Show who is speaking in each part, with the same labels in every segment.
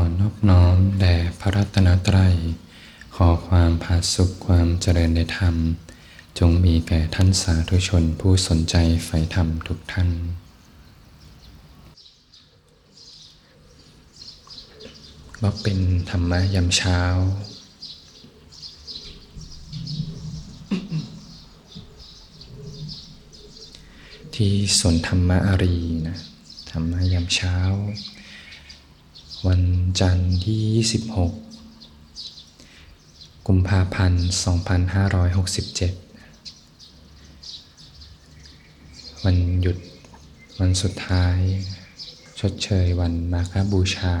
Speaker 1: อนอบน้อมแด่พระรัตนตรัย ขอความผาสุขความเจริญในธรรม จงมีแก่ท่านสาธุชนผู้สนใจใฝ่ธรรมทุกท่านก็เป็นธรรมะยามเช้า ที่สนธรรมะอารีนะ ธรรมะยามเช้า วันจันทร์ที่ 26 กุมภาพันธ์ 2567 วันหยุดวันสุดท้าย ชดเชยวันมาฆบูชา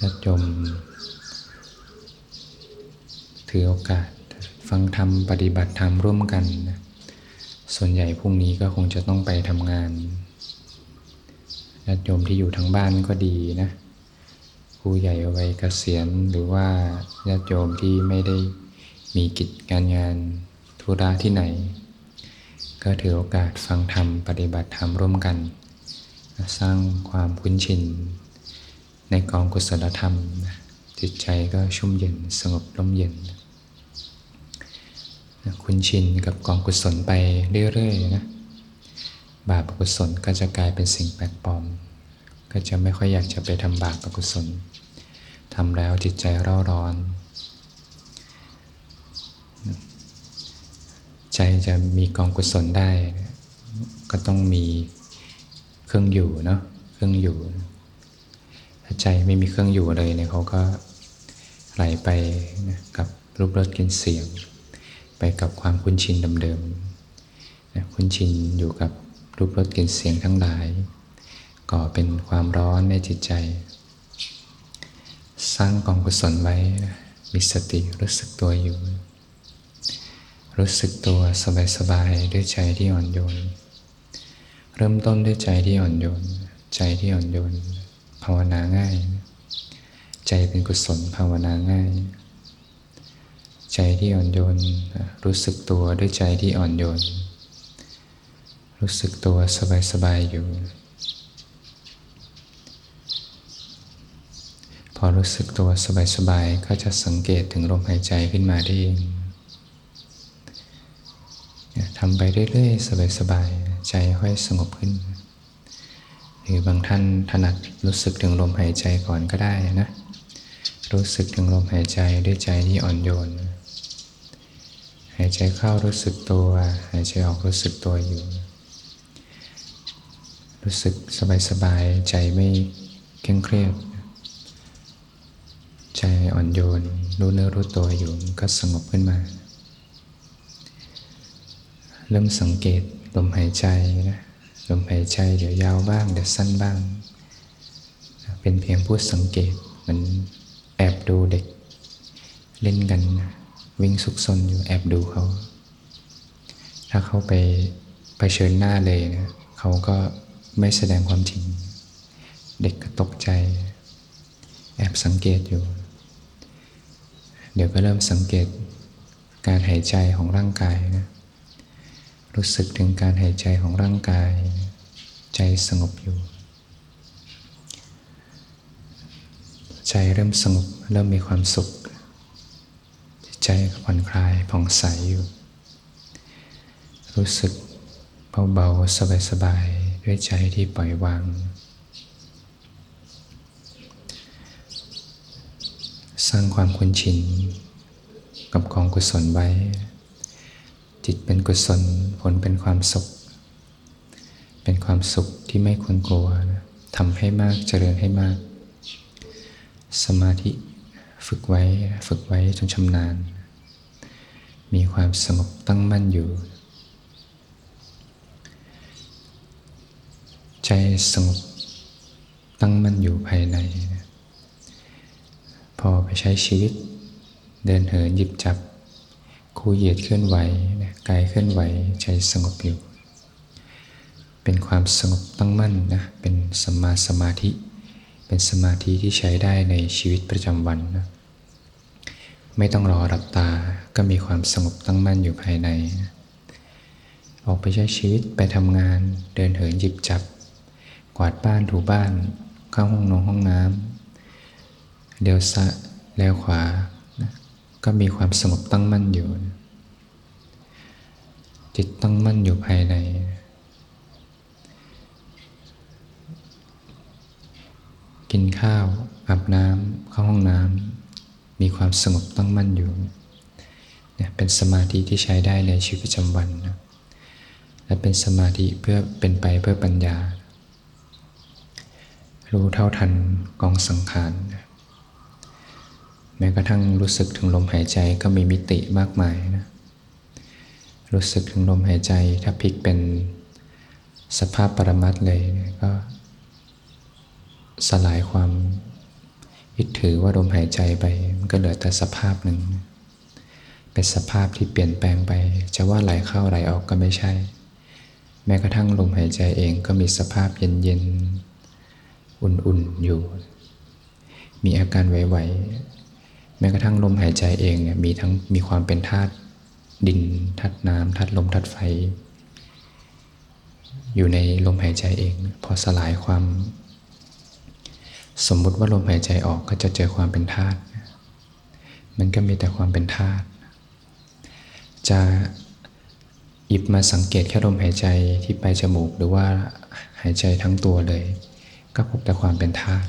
Speaker 1: ญาติโยมถือโอกาสฟังธรรมปฏิบัติธรรมร่วมกัน ส่วนใหญ่พรุ่งนี้ก็คงจะต้องไปทำงาน ญาติโยมที่อยู่ทางบ้านก็ดีนะผู้ใหญ่วัยเกษียณหรือว่าญาติโยมที่ไม่ได้มีกิจการงานธุระที่ไหน ก็ถือโอกาสฟังธรรมปฏิบัติธรรมร่วมกัน สร้างความคุ้นชิน ในกองกุศลธรรม จิตใจก็ชุ่มเย็นสงบร่มเย็น คุ้นชินกับกองกุศลไปเรื่อยๆนะ บาปอกุศลก็จะกลายเป็นสิ่งแปลกปลอม ก็จะไม่ค่อยอยากจะไปทำบาปอกุศลทำแล้วจิตใจเร่าร้อน ใจจะมีกองกุศลได้ ก็ต้องมีเครื่องอยู่เนาะเครื่องอยู่ ถ้าใจไม่มีเครื่องอยู่เลยเนี่ยเขาก็ไหลไปกับรูปรสกลิ่นเสียง ไปกับความคุ้นชินเดิมๆคุ้นชินอยู่กับ รูปรสกลิ่นเสียงทั้งหลาย ก่อเป็นความร้อนในจิตใจ สร้างกองกุศลไว้นะมีสติรู้สึกตัวอยู่ รู้สึกตัวสบายๆด้วยใจที่อ่อนโยน เริ่มต้นด้วยใจที่อ่อนโยน ใจที่อ่อนโยน ภาวนาง่าย ใจเป็นกุศลภาวนาง่าย ใจที่อ่อนโยน รู้สึกตัวด้วยใจที่อ่อนโยน รู้สึกตัวสบายๆอยู่ พอรู้สึกตัวสบายๆก็จะสังเกตถึงลมหายใจขึ้นมาได้เองทำไปเรื่อยๆสบายๆใจค่อยสงบขึ้น หรือบางท่านถนัดรู้สึกถึงลมหายใจก่อนก็ได้นะ รู้สึกถึงลมหายใจด้วยใจที่อ่อนโยนหายใจเข้ารู้สึกตัว หายใจออกรู้สึกตัวอยู่ รู้สึกสบายๆใจไม่เคร่งเครียด ใจอ่อนโยน รู้เนื้อรู้ตัวอยู่ก็สงบขึ้นมา เริ่มสังเกตลมหายใจนะลมหายใจเดี๋ยวยาวบ้าง เดี๋ยวสั้นบ้าง เป็นเพียงผู้สังเกตเหมือนแอบดูเด็ก เล่นกัน วิ่งซุกซนอยู่แอบดูเขา ถ้าเขาไปไปเชิญหน้าเลยนะเขาก็ ไม่แสดงความจริง เด็กก็ตกใจ แอบสังเกตอยู่ เดี๋ยวก็เริ่มสังเกตการหายใจของร่างกายนะ รู้สึกถึงการหายใจของร่างกาย ใจสงบอยู่ ใจเริ่มสงบ เริ่มมีความสุข ใจผ่อนคลายผ่องใสอยู่ รู้สึกเบาๆ สบายๆ ด้วยใจที่ปล่อยวาง สร้างความคุ้นชิน กับกองกุศลไว้ จิตเป็นกุศลผลเป็นความสุข เป็นความสุขที่ไม่ควรกลัวทำให้มากเจริญให้มาก สมาธิฝึกไว้ฝึกไว้จนชำนาญ มีความสงบตั้งมั่นอยู่ ใจสงบตั้งมั่นอยู่ภายใน พอไปใช้ชีวิต เดินเหินหยิบจับ คู่เหยียดเคลื่อนไหวกายเคลื่อนไหวใจสงบอยู่ เป็นความสงบตั้งมั่นนะเป็นสัมมาสมาธิ เป็นสมาธิที่ใช้ได้ในชีวิตประจำวันนะไม่ต้องรอรับตาก็มีความสงบตั้งมั่นอยู่ภายใน ออกไปใช้ชีวิตไปทำงาน เดินเหินหยิบจับ กวาดบ้านถูบ้านเข้าห้องนอนห้องน้ำเดี๋ยวซ้ายแล้วขวานะก็มีความสงบตั้งมั่นอยู่นะจิตตั้งมั่นอยู่ภายในกินข้าวอาบน้ำเข้าห้องน้ำมีความสงบตั้งมั่นอยู่เนี่ยเป็นสมาธิที่ใช้ได้ในชีวิตประจำวันนะและเป็นสมาธิเพื่อเป็นไปเพื่อปัญญา รู้เท่าทันกองสังขารแม้กระทั่งรู้สึกถึงลมหายใจก็มีมิติมากมายนะรู้สึกถึงลมหายใจถ้าพลิกเป็นสภาพปรมัตเลยเนี่ยก็สลายความยึดถือว่าลมหายใจไป มันก็เหลือแต่สภาพหนึ่ง เป็นสภาพที่เปลี่ยนแปลงไป จะว่าไหลเข้าไหลออกก็ไม่ใช่ แม้กระทั่งลมหายใจเองก็มีสภาพเย็นๆ อุ่นๆอยู่ มีอาการไหวๆแม้กระทั่งลมหายใจเองเนี่ยมีทั้งมีความเป็นธาตุดินธาตุน้ำธาตุลมธาตุไฟ อยู่ในลมหายใจเอง พอสลายความ สมมุติว่าลมหายใจออกก็จะเจอความเป็นธาตุมันก็มีแต่ความเป็นธาตุจะหยิบมาสังเกตแค่ลมหายใจที่ไปลายจมูก หรือว่าหายใจทั้งตัวเลย ก็พบแต่ความเป็นธาตุ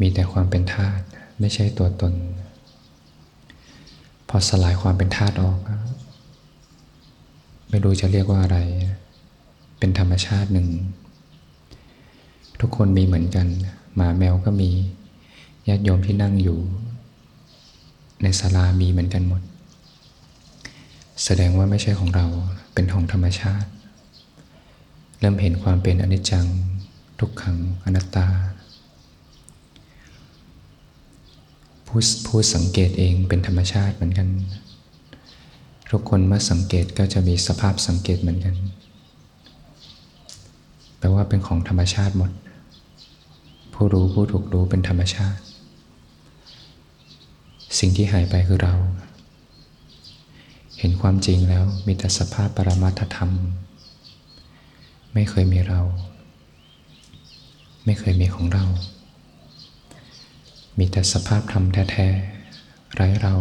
Speaker 1: มีแต่ความเป็นธาตุไม่ใช่ตัวตน พอสลายความเป็นธาตุออก ไม่รู้จะเรียกว่าอะไร เป็นธรรมชาติหนึ่ง ทุกคนมีเหมือนกัน หมาแมวก็มีญาติโยมที่นั่งอยู่ ในศาลามีเหมือนกันหมด แสดงว่าไม่ใช่ของเราเป็นของธรรมชาติ เริ่มเห็นความเป็นอนิจจัง ทุกขังอนัตตา ผู้ผู้สังเกตเองเป็นธรรมชาติเหมือนกัน ทุกคนเมื่อสังเกตก็จะมีสภาพสังเกตเหมือนกัน แปลว่าเป็นของธรรมชาติหมด ผู้รู้ผู้ถูกรู้เป็นธรรมชาติ สิ่งที่หายไปคือเรา เห็นความจริงแล้วมีแต่สภาพปรมัตธรรม ไม่เคยมีเรา ไม่เคยมีของเรา มีแต่สภาพธรรมแท้ๆไร้เรา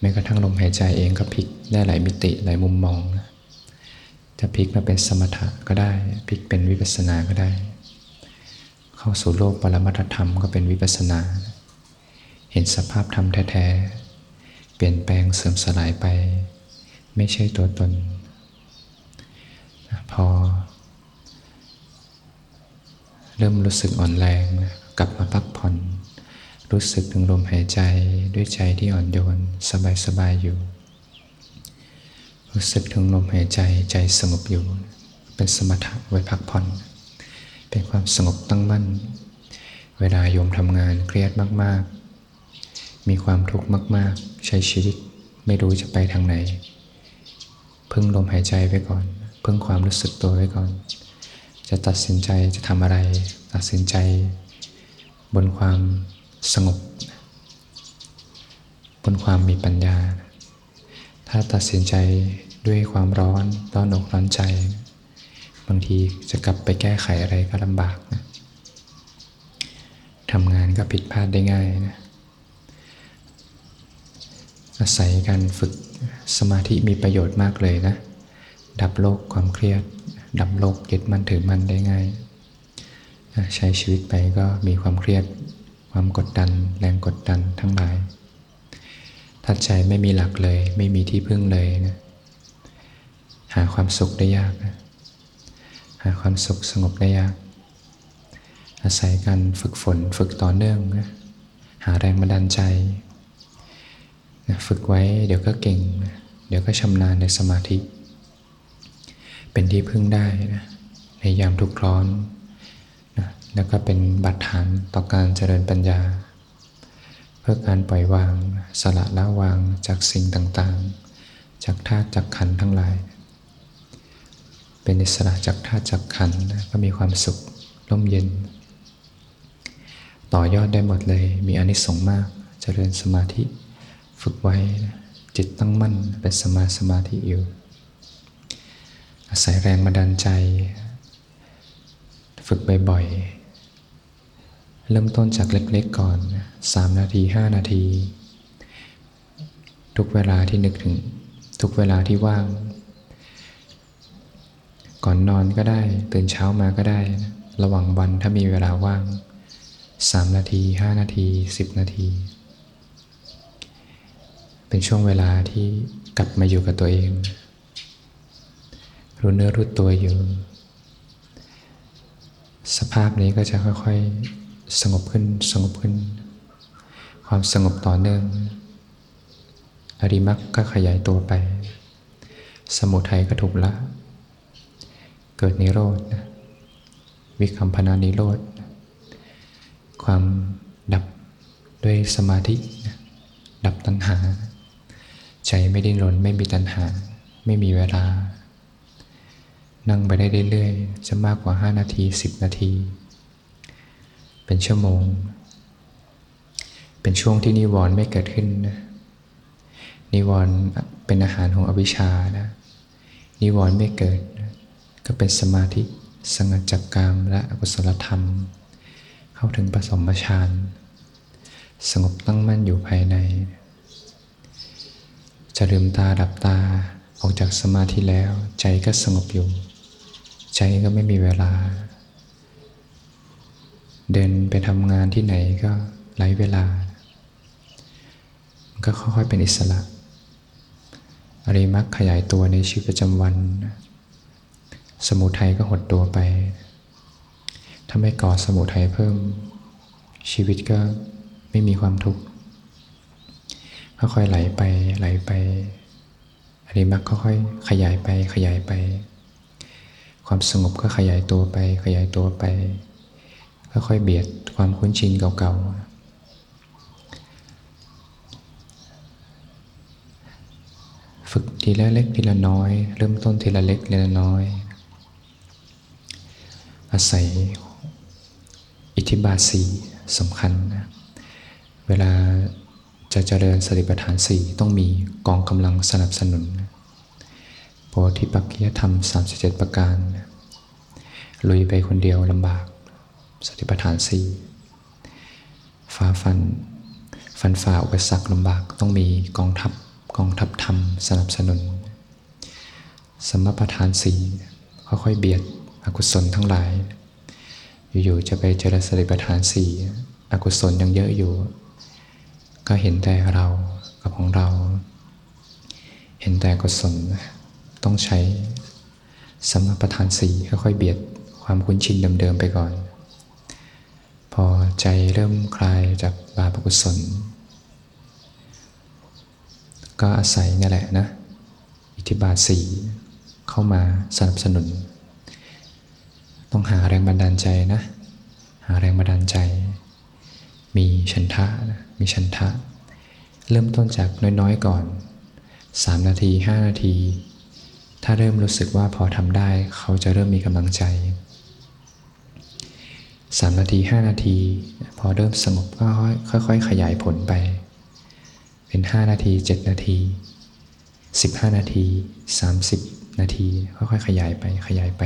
Speaker 1: แม้กระทั่งลมหายใจเองก็พลิกได้หลายมิติหลายมุมมอง จะพลิกมาเป็นสมถะก็ได้ พลิกเป็นวิปัสสนาก็ได้ เข้าสู่โลกปรมัตธรรมก็เป็นวิปัสสนา เห็นสภาพธรรมแท้ๆ เปลี่ยนแปลงเสื่อมสลายไป ไม่ใช่ตัวตน พอ เริ่มรู้สึกอ่อนแรงกลับมาพักผ่อน รู้สึกถึงลมหายใจด้วยใจที่อ่อนโยนสบายๆอยู่ รู้สึกถึงลมหายใจใจสงบอยู่ เป็นสมถะไว้พักผ่อน เป็นความสงบตั้งมั่น เวลาโยมทำงานเครียดมาก ๆ มีความทุกข์มาก ๆ ใช้ชีวิตไม่รู้จะไปทางไหน พึ่งลมหายใจไว้ก่อน พึ่งความรู้สึกตัวไว้ก่อน จะตัดสินใจจะทำอะไร ตัดสินใจบนความสงบ บนความมีปัญญา ถ้าตัดสินใจด้วยความร้อนร้อนอกร้อนใจ บางทีจะกลับไปแก้ไขอะไรก็ลำบากนะทำงานก็ผิดพลาดได้ง่ายนะอาศัยการฝึกสมาธิมีประโยชน์มากเลยนะ ดับโลกความเครียด ดับโลกยึดมั่นถือมั่นได้ง่าย ใช้ชีวิตไปก็มีความเครียด ความกดดัน แรงกดดันทั้งหลายถ้าใจไม่มีหลักเลย ไม่มีที่พึ่งเลยนะหาความสุขได้ยากนะหาความสุขสงบได้ยาก อาศัยการฝึกฝนฝึกต่อเนื่องนะหาแรงบันดาลใจนะฝึกไว้เดี๋ยวก็เก่งนะเดี๋ยวก็ชำนาญในสมาธิ เป็นที่พึ่งได้นะในยามทุกข์ร้อนนะแล้วก็เป็นบัตรฐานต่อการเจริญปัญญา เพื่อการปล่อยวางสละละวางจากสิ่งต่างๆ จากธาตุจากขันทั้งหลาย เป็นอิสระจากธาตุจากขันนะก็มีความสุขร่มเย็น ต่อยอดได้หมดเลยมีอนิสงส์มากเจริญสมาธิ ฝึกไว้นะจิตตั้งมั่นเป็นสมาสมาธิอยู่ อาศัยแรงบันดาลใจ ฝึกบ่อยๆ เริ่มต้นจากเล็กๆก่อนสามนาทีห้านาที ทุกเวลาที่นึกถึงทุกเวลาที่ว่าง ก่อนนอนก็ได้ ตื่นเช้ามาก็ได้ ระหว่างวันถ้ามีเวลาว่างสามนาทีห้านาทีสิบนาที เป็นช่วงเวลาที่กลับมาอยู่กับตัวเอง รู้เนื้อรู้ตัวอยู่ สภาพนี้ก็จะค่อยๆ สงบขึ้นสงบขึ้น ความสงบต่อเนื่อง อริมักก็ขยายตัวไป สมุทัยก็ถูกละ เกิดนิโรธนะวิคัมพนานิโรธความดับด้วยสมาธินะดับตัณหา ใจไม่ดิ้นรนไม่มีตัณหา ไม่มีเวลา นั่งไปได้เรื่อยๆ จะมากกว่า 5 นาที 10 นาที เป็นชั่วโมง เป็นช่วงที่นิวรณ์ไม่เกิดขึ้นนะนิวรณ์เป็นอาหารของอวิชชานะนิวรณ์ไม่เกิดนะก็เป็นสมาธิสงัดจากกามและอกุศลธรรม เข้าถึงปสมฌานสงบตั้งมั่นอยู่ภายใน จะลืมตาดับตาออกจากสมาธิแล้วใจก็สงบอยู่ ใจก็ไม่มีเวลา เดินไปทำงานที่ไหนก็ไร้เวลา มันก็ค่อยๆเป็นอิสระ อริมักขยายตัวในชีวิตประจำวัน สมุทัยก็หดตัวไป ถ้าไม่ก่อสมุทัยเพิ่ม ชีวิตก็ไม่มีความทุกข์ค่อยๆไหลไปไหลไปอริมักค่อยๆขยายไปขยายไป ความสงบก็ขยายตัวไป ขยายตัวไปค่อยๆเบียดความคุ้นชินเก่าๆ ฝึกทีละเล็กทีละน้อย เริ่มต้นทีละเล็กทีละน้อย อาศัยอิทธิบาทสีสำคัญนะเวลาจะเจริญสติปัฏฐานสี่ต้องมีกองกำลังสนับสนุน โพธิปักขิยธรรม 37 ประการ ลุยไปคนเดียวลำบาก สติปัฏฐานสี่ฟ้าฟัน ฟันฝ่าอุปสรรคลำบากต้องมีกองทัพกองทัพธรรมสนับสนุน สมปทานสี่ค่อยๆเบียดอกุศลทั้งหลาย อยู่ๆจะไปเจริญสติปัฏฐานสี่อกุศลยังเยอะอยู่ ก็เห็นแต่เรากับของเรา เห็นแต่กุศล ต้องใช้สมประทานสี่ค่อยๆเบียดความคุ้นชินเดิมๆไปก่อน พอใจเริ่มคลายจากบาปอกุศล ก็อาศัยนี่แหละนะ อิทธิบาทสี่เข้ามาสนับสนุน ต้องหาแรงบันดาลใจนะ หาแรงบันดาลใจ มีฉันทะนะมีฉันทะ เริ่มต้นจากน้อยๆก่อน 3 นาที 5 นาที ถ้าเริ่มรู้สึกว่าพอทำได้ เขาจะเริ่มมีกำลังใจ 3 นาที 5 นาที พอเริ่มสงบก็ค่อย ๆ ขยายผลไป เป็น 5 นาที 7 นาที 15 นาที 30 นาที ค่อยๆ ขยายไปขยายไป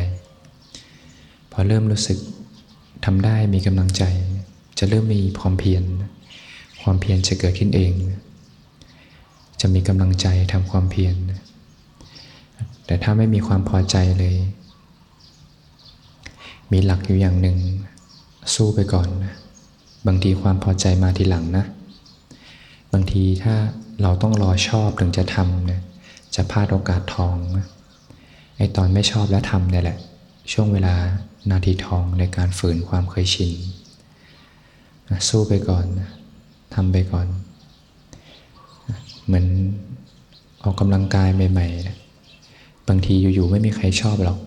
Speaker 1: พอเริ่มรู้สึกทำได้มีกำลังใจ จะเริ่มมีความเพียรความเพียรจะเกิดขึ้นเอง จะมีกำลังใจทำความเพียร แต่ถ้าไม่มีความพอใจเลย มีหลักอยู่อย่างหนึ่ง สู้ไปก่อนนะบางทีความพอใจมาทีหลังนะ บางทีถ้าเราต้องรอชอบถึงจะทำเนี่ยจะพลาดโอกาสทองนะไอตอนไม่ชอบแล้วทำเนี่ยแหละ ช่วงเวลานาทีทองในการฝืนความเคยชินสู้ไปก่อนทำไปก่อน เหมือนออกกำลังกายใหม่ๆนะ บางทีอยู่ๆไม่มีใครชอบหรอก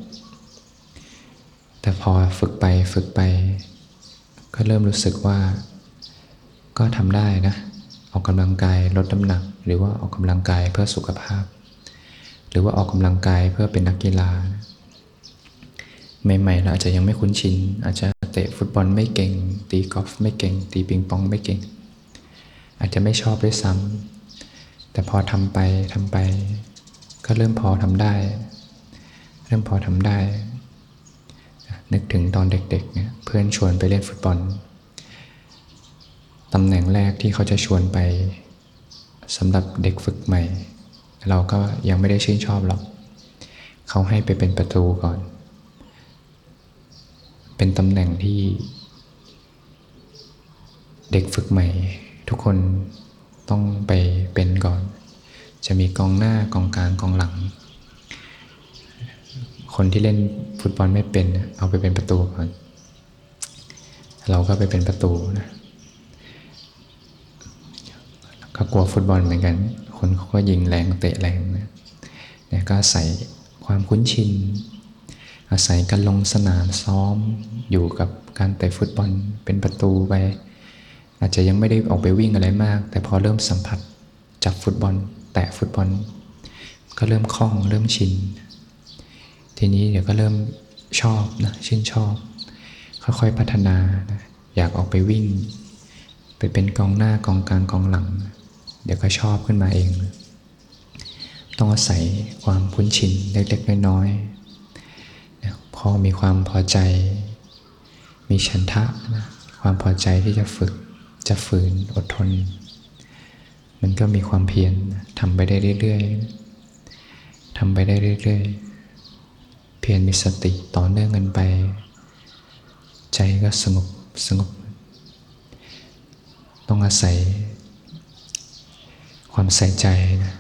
Speaker 1: แต่พอฝึกไปฝึกไป ก็เริ่มรู้สึกว่า ก็ทำได้นะ ออกกำลังกายลดน้ำหนัก หรือว่าออกกำลังกายเพื่อสุขภาพ หรือว่าออกกำลังกายเพื่อเป็นนักกีฬาใหม่ๆเราอาจจะยังไม่คุ้นชิน อาจจะเตะฟุตบอลไม่เก่ง ตีกอล์ฟไม่เก่ง ตีปิงปองไม่เก่ง อาจจะไม่ชอบด้วยซ้ำแต่พอทำไปทำไป ก็เริ่มพอทำได้ เริ่มพอทำได้ นึกถึงตอนเด็กๆเนี่ยเพื่อนชวนไปเล่นฟุตบอลตำแหน่งแรกที่เขาจะชวนไปสำหรับเด็กฝึกใหม่ เราก็ยังไม่ได้ชื่นชอบหรอก เขาให้ไปเป็นประตูก่อน เป็นตำแหน่งที่ เด็กฝึกใหม่ ทุกคนต้องไปเป็นก่อน จะมีกองหน้ากองกลางกองหลัง คนที่เล่นฟุตบอลไม่เป็น เอาไปเป็นประตูก่อนเราก็ไปเป็นประตูนะก็กลัวฟุตบอลเหมือนกัน คนเขาก็ยิงแรงเตะแรงนะเนี่ยก็อาศัยความคุ้นชิน อาศัยการลงสนามซ้อมอยู่กับการเตะฟุตบอลเป็นประตูไป อาจจะยังไม่ได้ออกไปวิ่งอะไรมาก แต่พอเริ่มสัมผัสจับฟุตบอล แตะฟุตบอล ก็เริ่มคล่องเริ่มชิน ทีนี้เดี๋ยวก็เริ่มชอบนะชื่นชอบ ค่อยๆพัฒนานะอยากออกไปวิ่ง ไปเป็นกองหน้ากองกลางกองหลัง เดี๋ยวก็ชอบขึ้นมาเอง ต้องอาศัยความคุ้นชินเล็กๆน้อยๆพอมีความพอใจ มีฉันทะนะความพอใจที่จะฝึกจะฝืนอดทน มันก็มีความเพียรทำไปได้เรื่อยๆทำไปได้เรื่อยๆ เพียรมีสติต่อเนื่องกันไป ใจก็สงบสงบ ต้องอาศัย ความใส่ใจนะ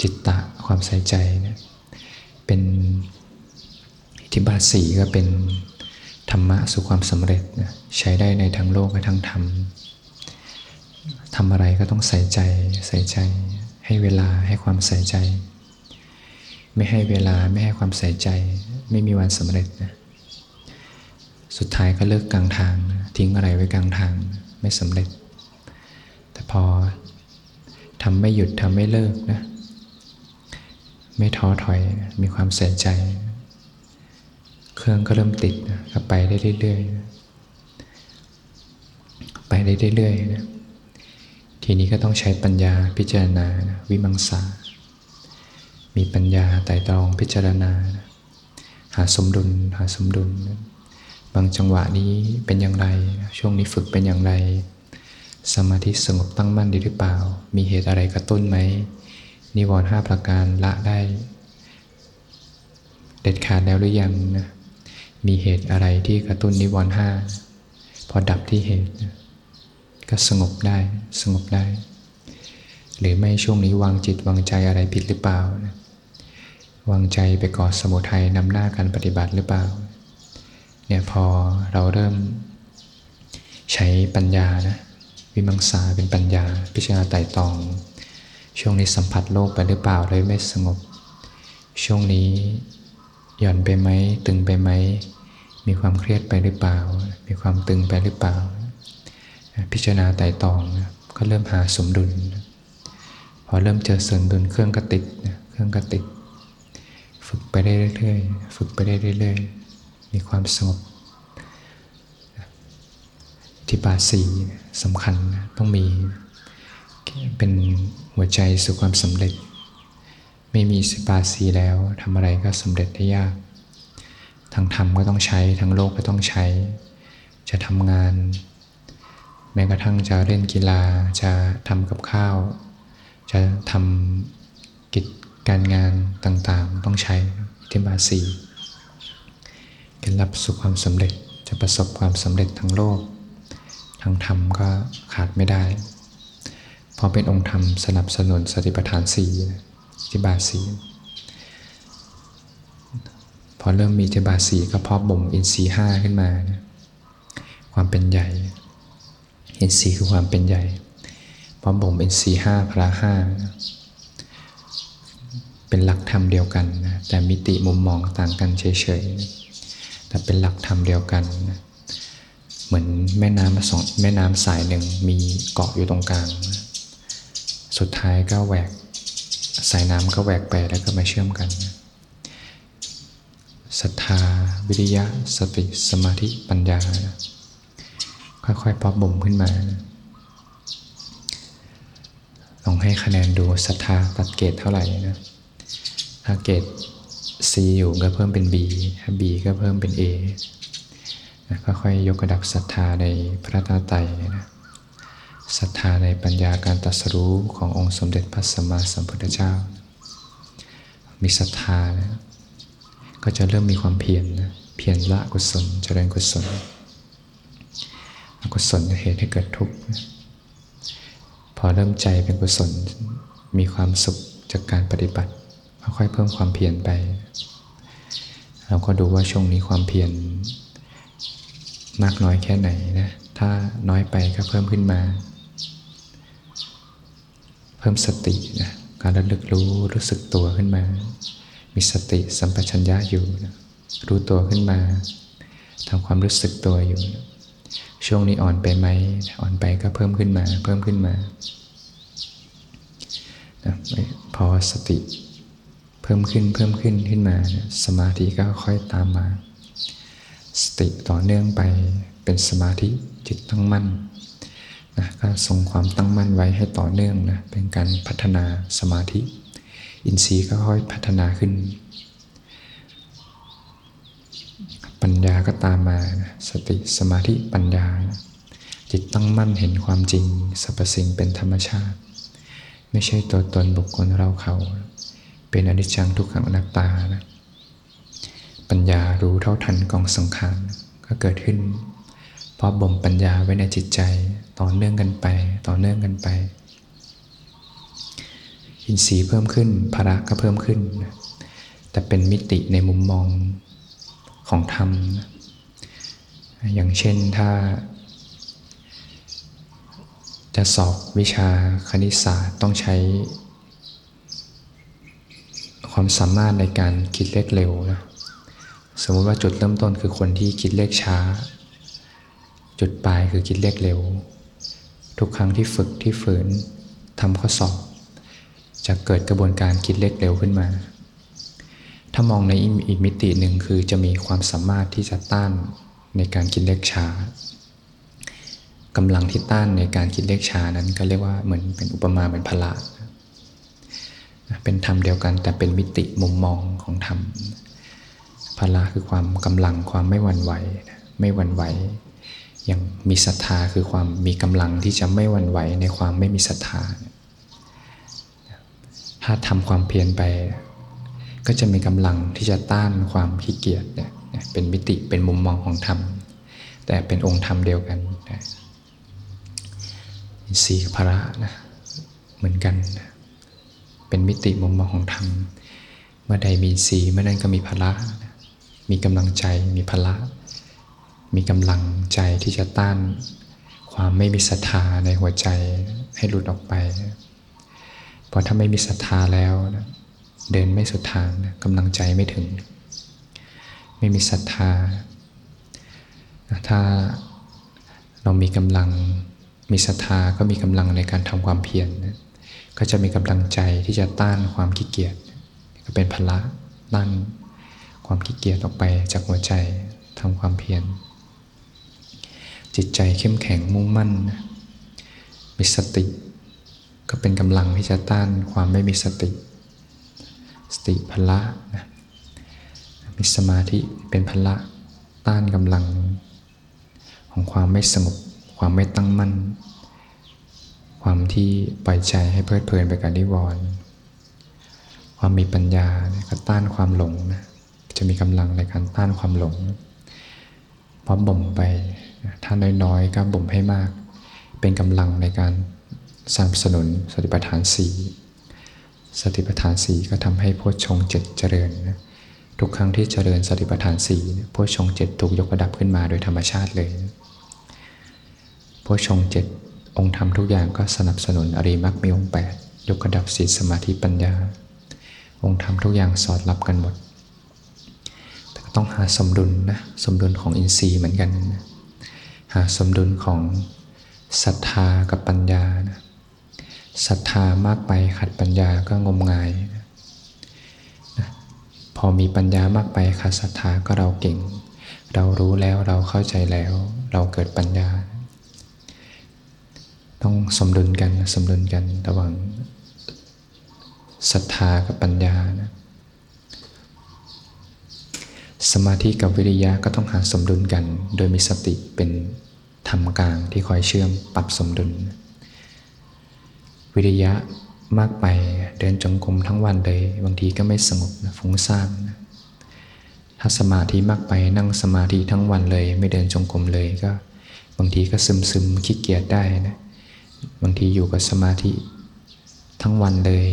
Speaker 1: จิตตะความใส่ใจนะเป็นอิทธิบาทสีก็เป็นธรรมะสู่ความสำเร็จนะใช้ได้ในทั้งโลกและทั้งธรรม ทำอะไรก็ต้องใส่ใจ ใส่ใจ ให้เวลาให้ความใส่ใจ ไม่ให้เวลาไม่ให้ความใส่ใจ ไม่มีวันสำเร็จนะสุดท้ายก็เลิกกลางทางนะทิ้งอะไรไว้กลางทางนะไม่สำเร็จ แต่พอทำไม่หยุดทำไม่เลิกนะไม่ท้อถอยนะมีความใส่ใจเครื่องก็เริ่มติดนะก็ไปได้เรื่อยๆนะไปได้เรื่อยๆนะ ทีนี้ก็ต้องใช้ปัญญาพิจารณาวิมังสา มีปัญญาไต่ตรองพิจารณา หาสมดุลหาสมดุล บางจังหวะนี้เป็นอย่างไร ช่วงนี้ฝึกเป็นอย่างไร สมาธิสงบตั้งมั่นดีหรือเปล่า มีเหตุอะไรกระตุ้นไหม นิวรณ์ห้าประการละได้ เด็ดขาดแล้วหรือยังนะ มีเหตุอะไรที่กระตุ้นนิวรณ์ห้าพอดับที่เหตุนะ ก็สงบได้สงบได้ หรือไม่ช่วงนี้วางจิตวางใจอะไรผิดหรือเปล่านะวางใจไปก่อสมุทัยนำหน้าการปฏิบัติหรือเปล่าเนี่ยพอเราเริ่มใช้ปัญญานะวิมังสาเป็นปัญญา พิจารณาไต่ตอง ช่วงนี้สัมผัสโลกไปหรือเปล่าเลยไม่สงบ ช่วงนี้หย่อนไปไหมตึงไปไหมมีความเครียดไปหรือเปล่า มีความตึงไปหรือเปล่า พิจารณาไต่ตองนะก็เริ่มหาสมดุลพอเริ่มเจอสมดุลเครื่องก็ติดนะเครื่องก็ติด ฝึกไปได้เรื่อยๆฝึกไปได้เรื่อยๆ มีความสงบที่บาสีสำคัญนะต้องมีเป็นหัวใจสู่ความสำเร็จ ไม่มีสิบาสีแล้วทำอะไรก็สำเร็จได้ยากทางธรรมก็ต้องใช้ทางโลกก็ต้องใช้ จะทำงาน แม้กระทั่งจะเล่นกีฬาจะทำกับข้าว จะทำกิจการงานต่างๆ ต้องใช้อิทธิบาสีเคล็ดลับสู่ความสำเร็จจะประสบความสำเร็จทั้งโลกทางธรรมก็ขาดไม่ได้พราะเป็นองค์ธรรมสนับสนุนสติปัฏฐานสี่อิทธิบาทสีพอเริ่มมีอิทธิบาทสีก็พาะบ่มอินทรีย์ห้าขึ้นมานะความเป็นใหญ่ อินทรีคือความเป็นใหญ่เพราะบ่มอินทรีห้าพละห้าเป็นหลักธรรมเดียวกันนะแต่มิติมุมมองต่างกันเฉยๆแต่เป็นหลักธรรมเดียวกันนะเหมือนแม่น้ำสองแม่น้ำสายหนึ่งมีเกาะอยู่ตรงกลาง สุดท้ายก็แหวกสายน้ำก็แหวกไปแล้วก็มาเชื่อมกันศรัทธาวิริยะสติสมาธิปัญญานะ ค่อยๆเพาะบ่มขึ้นมา ลองให้คะแนนดูศรัทธาตัดเกรดเท่าไหร่นะถ้าเกรด C อยู่ก็เพิ่มเป็น B ถ้า B ก็เพิ่มเป็น A นะค่อยๆยกระดับศรัทธาในพระตาไตนะศรัทธาในปัญญาการตรัสรู้ขององค์สมเด็จพระสัมมาสัมพุทธเจ้า มีศรัทธานะก็จะเริ่มมีความเพียรนะเพียรละกุศลเจริญกุศล กุศลเหตุให้เกิดทุกข์พอเริ่มใจเป็นกุศลมีความสุขจากการปฏิบัติค่อยๆเพิ่มความเพียรไป เราก็ดูว่าช่วงนี้ความเพียรมากน้อยแค่ไหนนะถ้าน้อยไปก็เพิ่มขึ้นมา เพิ่มสตินะการระลึกรู้รู้สึกตัวขึ้นมา มีสติสัมปชัญญะอยู่นะรู้ตัวขึ้นมาทำความรู้สึกตัวอยู่นะ ช่วงนี้อ่อนไปไหมอ่อนไปก็เพิ่มขึ้นมา เพิ่มขึ้นมานะพอสติเพิ่มขึ้นเพิ่มขึ้นขึ้นมานะสมาธิก็ค่อยตามมา สติต่อเนื่องไปเป็นสมาธิจิตตั้งมั่นนะก็ทรงความตั้งมั่นไว้ให้ต่อเนื่องนะเป็นการพัฒนาสมาธิ อินทรีย์ก็ค่อยพัฒนาขึ้น ปัญญาก็ตามมานะสติสมาธิปัญญานะจิตตั้งมั่นเห็นความจริงสรรพสิ่งเป็นธรรมชาติ ไม่ใช่ตัวตนบุคคลเราเขา เป็นอนิจจังทุกขังอนัตตานะปัญญารู้เท่าทันกองสังขารก็เกิดขึ้น เพราะบ่มปัญญาไว้ในจิตใจต่อเนื่องกันไป ต่อเนื่องกันไป อินทรีย์เพิ่มขึ้นภาระก็เพิ่มขึ้น แต่เป็นมิติในมุมมอง ของธรรม อย่างเช่นถ้า จะสอบวิชาคณิตศาสตร์ต้องใช้ ความสามารถในการคิดเลขเร็วนะสมมติว่าจุดเริ่มต้นคือคนที่คิดเลขช้า จุดปลายคือคิดเลขเร็ว ทุกครั้งที่ฝึกที่ฝืนทำข้อสอบ จะเกิดกระบวนการคิดเลขเร็วขึ้นมา ถ้ามองในอีกมิติหนึ่งคือจะมีความสามารถที่จะต้านในการคิดเลขช้ากำลังที่ต้านในการคิดเลขช้านั้นก็เรียกว่าเหมือนเป็นอุปมาเหมือนพละเป็นธรรมเดียวกันแต่เป็นมิติมุมมองของธรรมพละคือความกำลังความไม่หวั่นไหวไม่หวั่นไหวอย่างมีศรัทธาคือความมีกำลังที่จะไม่หวั่นไหวในความไม่มีศรัทธาถ้าทำความเพียรไป ก็จะมีกำลังที่จะต้านความขี้เกียจเนี่ยเป็นมิติเป็นมุมมองของธรรม แต่เป็นองค์ธรรมเดียวกันนะอินทรีย์กับพระนะเหมือนกันนะเป็นมิติมุมมองของธรรม เมื่อใดมีอินทรีเมื่อนั้นก็มีพละนะมีกำลังใจมีพละ มีกำลังใจที่จะต้าน ความไม่มีศรัทธาในหัวใจให้หลุดออกไปนะพอถ้าไม่มีศรัทธาแล้วนะ เดินไม่สุดทางนะกำลังใจไม่ถึง ไม่มีศรัทธา ถ้าเรามีกำลังมีศรัทธาก็มีกำลังในการทำความเพียรนะก็จะมีกำลังใจที่จะต้านความขี้เกียจก็เป็นพละต้านความขี้เกียจออกไปจากหัวใจทำความเพียรจิตใจเข้มแข็งมุ่งมั่นนะมีสติ ก็เป็นกำลังที่จะต้านความไม่มีสติ สติพละนะมีสมาธิเป็นพละต้านกำลัง ของความไม่สงบ ความไม่ตั้งมั่น ความที่ปล่อยใจให้เพลิดเพลินไปกับนิวรณ์ความมีปัญญาก็ต้านความหลงนะจะมีกำลังในการต้านความหลงพร้อมบ่มไปถ้าน้อยๆก็บ่มให้มาก เป็นกำลังในการสนับสนุนสติปัฏฐานสี่ สติปัฏฐานสี่ก็ทำให้โพชฌงเจ็ดเจริญนะทุกครั้งที่เจริญสติปัฏฐานสี่โพชฌงเจ็ดถูกยกระดับขึ้นมาโดยธรรมชาติเลยโพชฌงเจ็ดองค์ธรรมทุกอย่างก็สนับสนุนอริมักมีองค์แปดยกระดับศีลสมาธิปัญญา องค์ธรรมทุกอย่างสอดรับกันหมด แต่ต้องหาสมดุลนะสมดุลของอินทรีย์เหมือนกันนะหาสมดุลของศรัทธากับปัญญานะ ศรัทธามากไปขัดปัญญาก็งมงายนะพอมีปัญญามากไปขัดศรัทธาก็เราเก่ง เรารู้แล้วเราเข้าใจแล้ว เราเกิดปัญญา ต้องสมดุลกันสมดุลกันระหว่างศรัทธากับปัญญานะสมาธิกับวิริยะก็ต้องหาสมดุลกัน โดยมีสติเป็นธรรมกลางที่คอยเชื่อมปรับสมดุล วิริยะมากไปเดินจงกรมทั้งวันเลย บางทีก็ไม่สงบนะฟุ้งซ่านนะถ้าสมาธิมากไปนั่งสมาธิทั้งวันเลย ไม่เดินจงกรมเลยก็ บางทีก็ซึมซึมขี้เกียจได้นะบางทีอยู่กับสมาธิทั้งวันเลย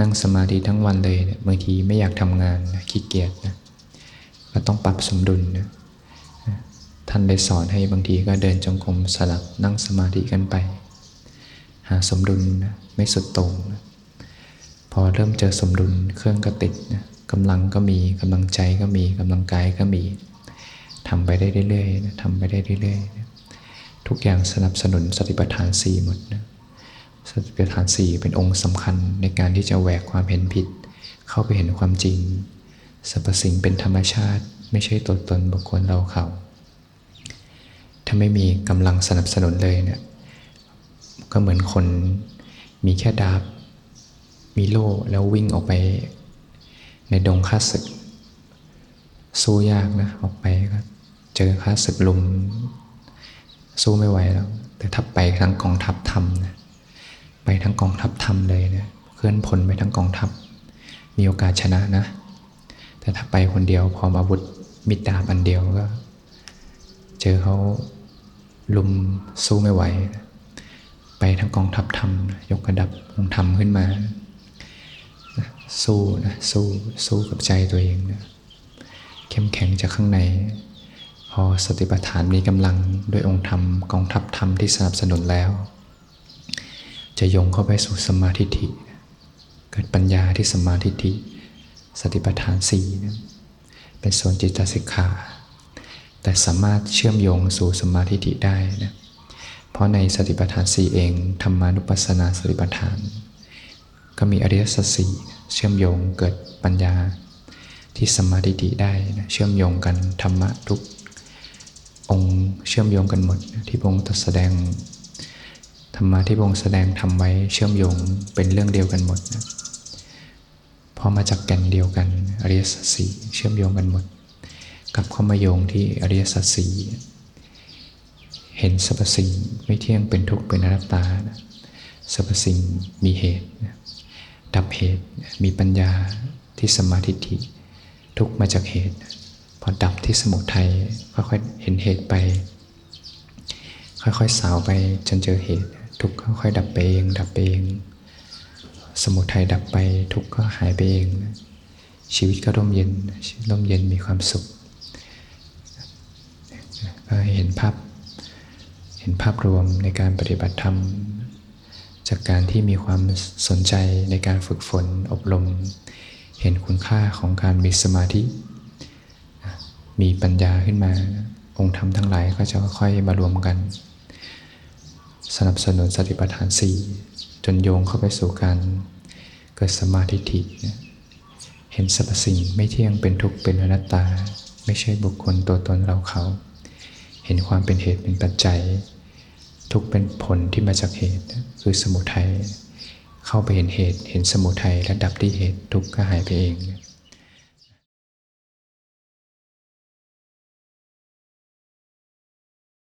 Speaker 1: นั่งสมาธิทั้งวันเลยบางทีไม่อยากทำงานนะขี้เกียจนะก็ต้องปรับสมดุลนะท่านได้สอนให้บางทีก็เดินจงกรมสลับนั่งสมาธิกันไป หาสมดุลนะไม่สุดโต่งนะพอเริ่มเจอสมดุลเครื่องก็ติดนะกำลังก็มีกำลังใจก็มีกำลังกายก็มีทำไปได้เรื่อยๆนะทำไปได้เรื่อยๆนะทุกอย่างสนับสนุนสติปัฏฐานสี่หมดนะสติปัฏฐานสี่เป็นองค์สำคัญในการที่จะแหวกความเห็นผิด เข้าไปเห็นความจริงสรรพสิ่งเป็นธรรมชาติ ไม่ใช่ตัวตนบุคคลเราเขา ถ้าไม่มีกำลังสนับสนุนเลยเนี่ย ก็เหมือนคนมีแค่ดาบมีโล่แล้ววิ่งออกไป ในดงข้าศึก สู้ยากนะ ออกไปก็เจอข้าศึกลุม สู้ไม่ไหวแล้ว แต่ถ้าไปทั้งกองทัพธรรมนะไปทั้งกองทัพธรรมเลยนะเคลื่อนพลไปทั้งกองทัพ มีโอกาสชนะนะ แต่ถ้าไปคนเดียวพร้อมอาวุธมิดดาบอันเดียวก็ เจอเขาลุมสู้ไม่ไหว ไปทั้งกองทัพธรรมยกระดับองค์ธรรมขึ้นมา สู้นะสู้สู้กับใจตัวเองนะเข้มแข็งจากข้างใน พอสติปัฏฐานมีกำลังด้วยองค์ธรรมกองทัพธรรมที่สนับสนุนแล้ว จะยงเข้าไปสู่สมาธิฐิเกิดปัญญาที่สมาธิฐิสติปัฏฐานสี่นะเป็นส่วนจิตสิกขา แต่สามารถเชื่อมโยงสู่สมาธิฐิได้นะ เพราะในสติปัฏฐานสี่เองธรรมานุปัสสนาสติปัฏฐาน ก็มีอริยสัจสี่เชื่อมโยงเกิดปัญญาที่สมาธิได้นะเชื่อมโยงกันธรรมะทุกองค์เชื่อมโยงกันหมดที่พงค์ตรัสแสดงธรรมะที่พงค์แสดงทำไว้เชื่อมโยงเป็นเรื่องเดียวกันหมดนะพอมาจากแก่นเดียวกันอริยสัจสี่เชื่อมโยงกันหมด กลับเข้ามาโยงที่อริยสัจสี่ เห็นสรรพสิ่งไม่เที่ยงเป็นทุกข์เป็นอนัตตานะสรรพสิ่งมีเหตุนะดับเหตุมีปัญญาที่สมาธิิทุกข์มาจากเหตุ พอดับที่สมุทัยค่อยๆเห็นเหตุไป ค่อยๆสาวไปจนเจอเหตุ ทุกข์ค่อยๆดับไปเอง ดับไปเอง สมุทัยดับไปทุกข์ก็หายไปเอง ชีวิตก็ร่มเย็นร่มเย็นมีความสุขก็เห็นภาพ เห็นภาพรวมในการปฏิบัติธรรม จากการที่มีความสนใจในการฝึกฝนอบรม เห็นคุณค่าของการมีสมาธิ มีปัญญาขึ้นมา องค์ธรรมทั้งหลายก็จะค่อยๆมารวมกัน สนับสนุนสติปัฏฐานสี่จนโยงเข้าไปสู่การเกิดสมาธิิเห็นสรรพสิ่งไม่เที่ยงเป็นทุกข์เป็นอนัตตา ไม่ใช่บุคคลตัวตนเราเขา ห็นความเป็นเหตุเป็นปัจจัย ทุกเป็นผลที่มาจากเหตุคือสมุทัยเข้าไปเห็นเหตุเห็นสมุทัยและดับที่เหตุทุกข์ก็หายไปเองเนี่ย